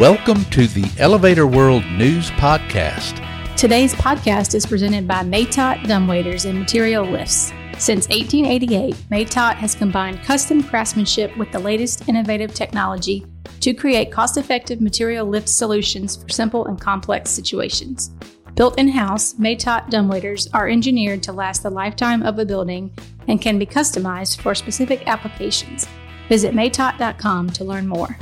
Welcome to the Elevator World News Podcast. Today's podcast is presented by Matot Dumbwaiters and Material Lifts. Since 1888, Matot has combined custom craftsmanship with the latest innovative technology to create cost effective material lift solutions for simple and complex situations. Built in house, Matot dumbwaiters are engineered to last the lifetime of a building and can be customized for specific applications. Visit matot.com to learn more.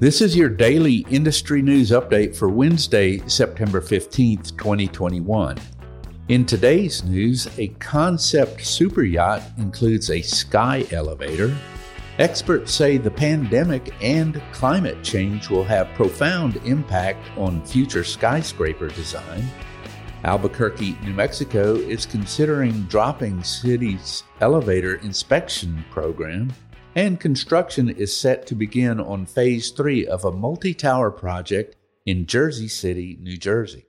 This is your daily industry news update for Wednesday, September 15th, 2021. In today's news, a concept super yacht includes a sky elevator. Experts say the pandemic and climate change will have profound impact on future skyscraper design. Albuquerque, New Mexico is considering dropping city's elevator inspection program and construction is set to begin on phase three of a multi tower project in Jersey City, New Jersey.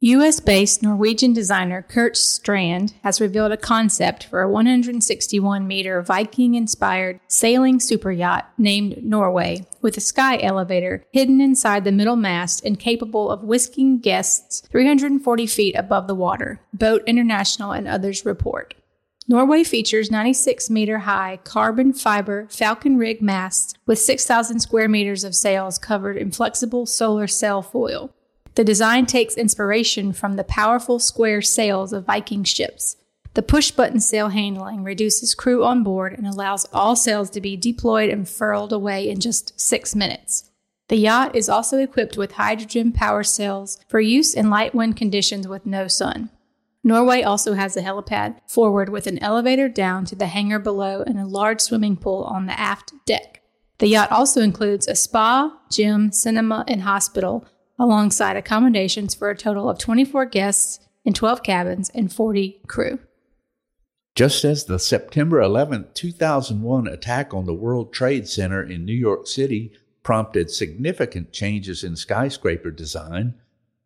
US based Norwegian designer Kurt Strand has revealed a concept for a 161 meter Viking inspired sailing super yacht named Norway, with a sky elevator hidden inside the middle mast and capable of whisking guests 340 feet above the water, Boat International and others report. Norway features 96 meter high carbon fiber Falcon rig masts with 6,000 square meters of sails covered in flexible solar cell foil. The design takes inspiration from the powerful square sails of Viking ships. The push button sail handling reduces crew on board and allows all sails to be deployed and furled away in just six minutes. The yacht is also equipped with hydrogen power cells for use in light wind conditions with no sun. Norway also has a helipad forward with an elevator down to the hangar below and a large swimming pool on the aft deck. The yacht also includes a spa, gym, cinema, and hospital, alongside accommodations for a total of 24 guests in 12 cabins and 40 crew. Just as the September 11, 2001 attack on the World Trade Center in New York City prompted significant changes in skyscraper design,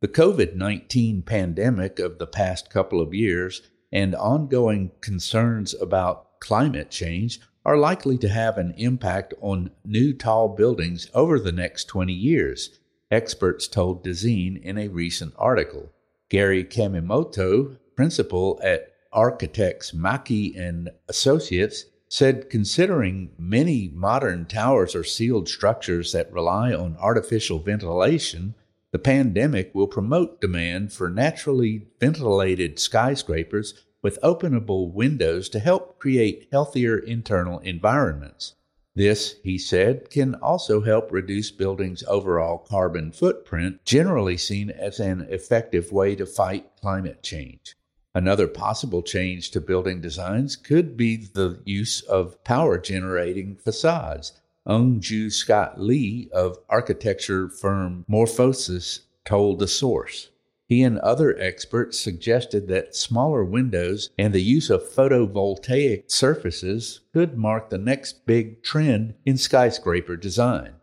the COVID 19 pandemic of the past couple of years and ongoing concerns about climate change are likely to have an impact on new tall buildings over the next 20 years, experts told Dezeen in a recent article. Gary Kamemoto, principal at Architects Maki and Associates, said considering many modern towers are sealed structures that rely on artificial ventilation, the pandemic will promote demand for naturally ventilated skyscrapers with openable windows to help create healthier internal environments. This, he said, can also help reduce buildings' overall carbon footprint, generally seen as an effective way to fight climate change. Another possible change to building designs could be the use of power generating facades, Ung-Joo Scott Lee of architecture firm Morphosis told the source. He and other experts suggested that smaller windows and the use of photovoltaic surfaces could mark the next big trend in skyscraper design.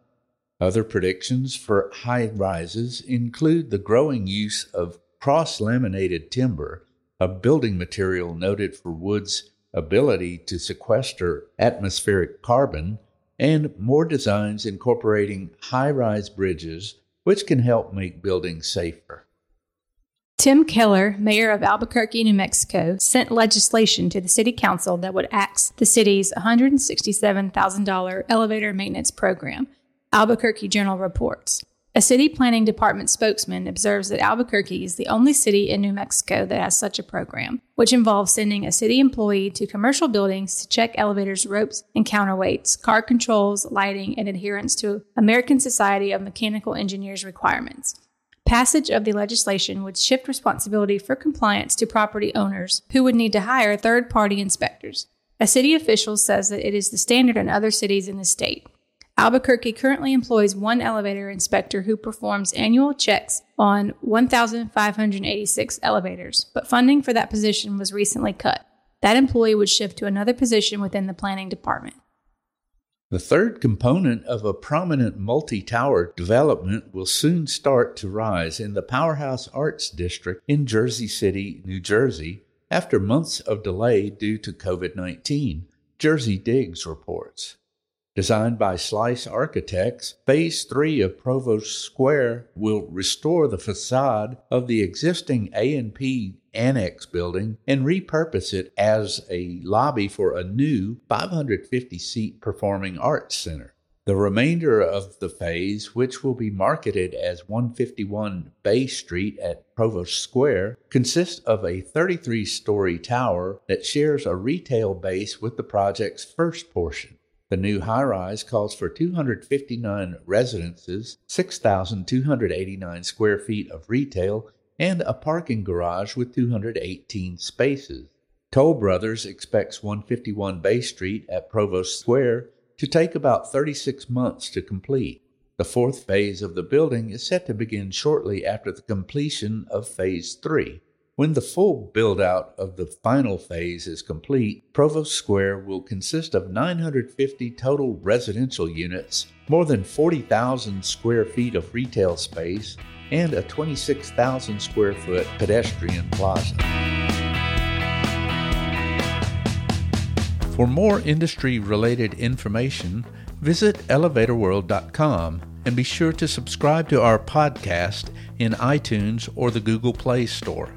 Other predictions for high rises include the growing use of cross laminated timber, a building material noted for wood's ability to sequester atmospheric carbon and more designs incorporating high rise bridges, which can help make buildings safer. Tim Keller, mayor of Albuquerque, New Mexico, sent legislation to the city council that would axe the city's $167,000 elevator maintenance program, Albuquerque Journal reports. A city planning department spokesman observes that Albuquerque is the only city in New Mexico that has such a program, which involves sending a city employee to commercial buildings to check elevators' ropes and counterweights, car controls, lighting, and adherence to American Society of Mechanical Engineers requirements. Passage of the legislation would shift responsibility for compliance to property owners, who would need to hire third party inspectors. A city official says that it is the standard in other cities in the state. Albuquerque currently employs one elevator inspector who performs annual checks on 1,586 elevators, but funding for that position was recently cut. That employee would shift to another position within the planning department. The third component of a prominent multi tower development will soon start to rise in the Powerhouse Arts District in Jersey City, New Jersey, after months of delay due to COVID 19, Jersey Digs reports. Designed by Slice Architects, Phase 3 of Provost Square will restore the facade of the existing A&P Annex building and repurpose it as a lobby for a new 550 seat performing arts center. The remainder of the phase, which will be marketed as 151 Bay Street at Provost Square, consists of a 33 story tower that shares a retail base with the project's first portion. The new high rise calls for 259 residences, 6,289 square feet of retail, and a parking garage with 218 spaces. Toll Brothers expects 151 Bay Street at Provost Square to take about 36 months to complete. The fourth phase of the building is set to begin shortly after the completion of Phase 3. When the full build out of the final phase is complete, Provost Square will consist of 950 total residential units, more than 40,000 square feet of retail space, and a 26,000 square foot pedestrian plaza. For more industry related information, visit elevatorworld.com and be sure to subscribe to our podcast in iTunes or the Google Play Store.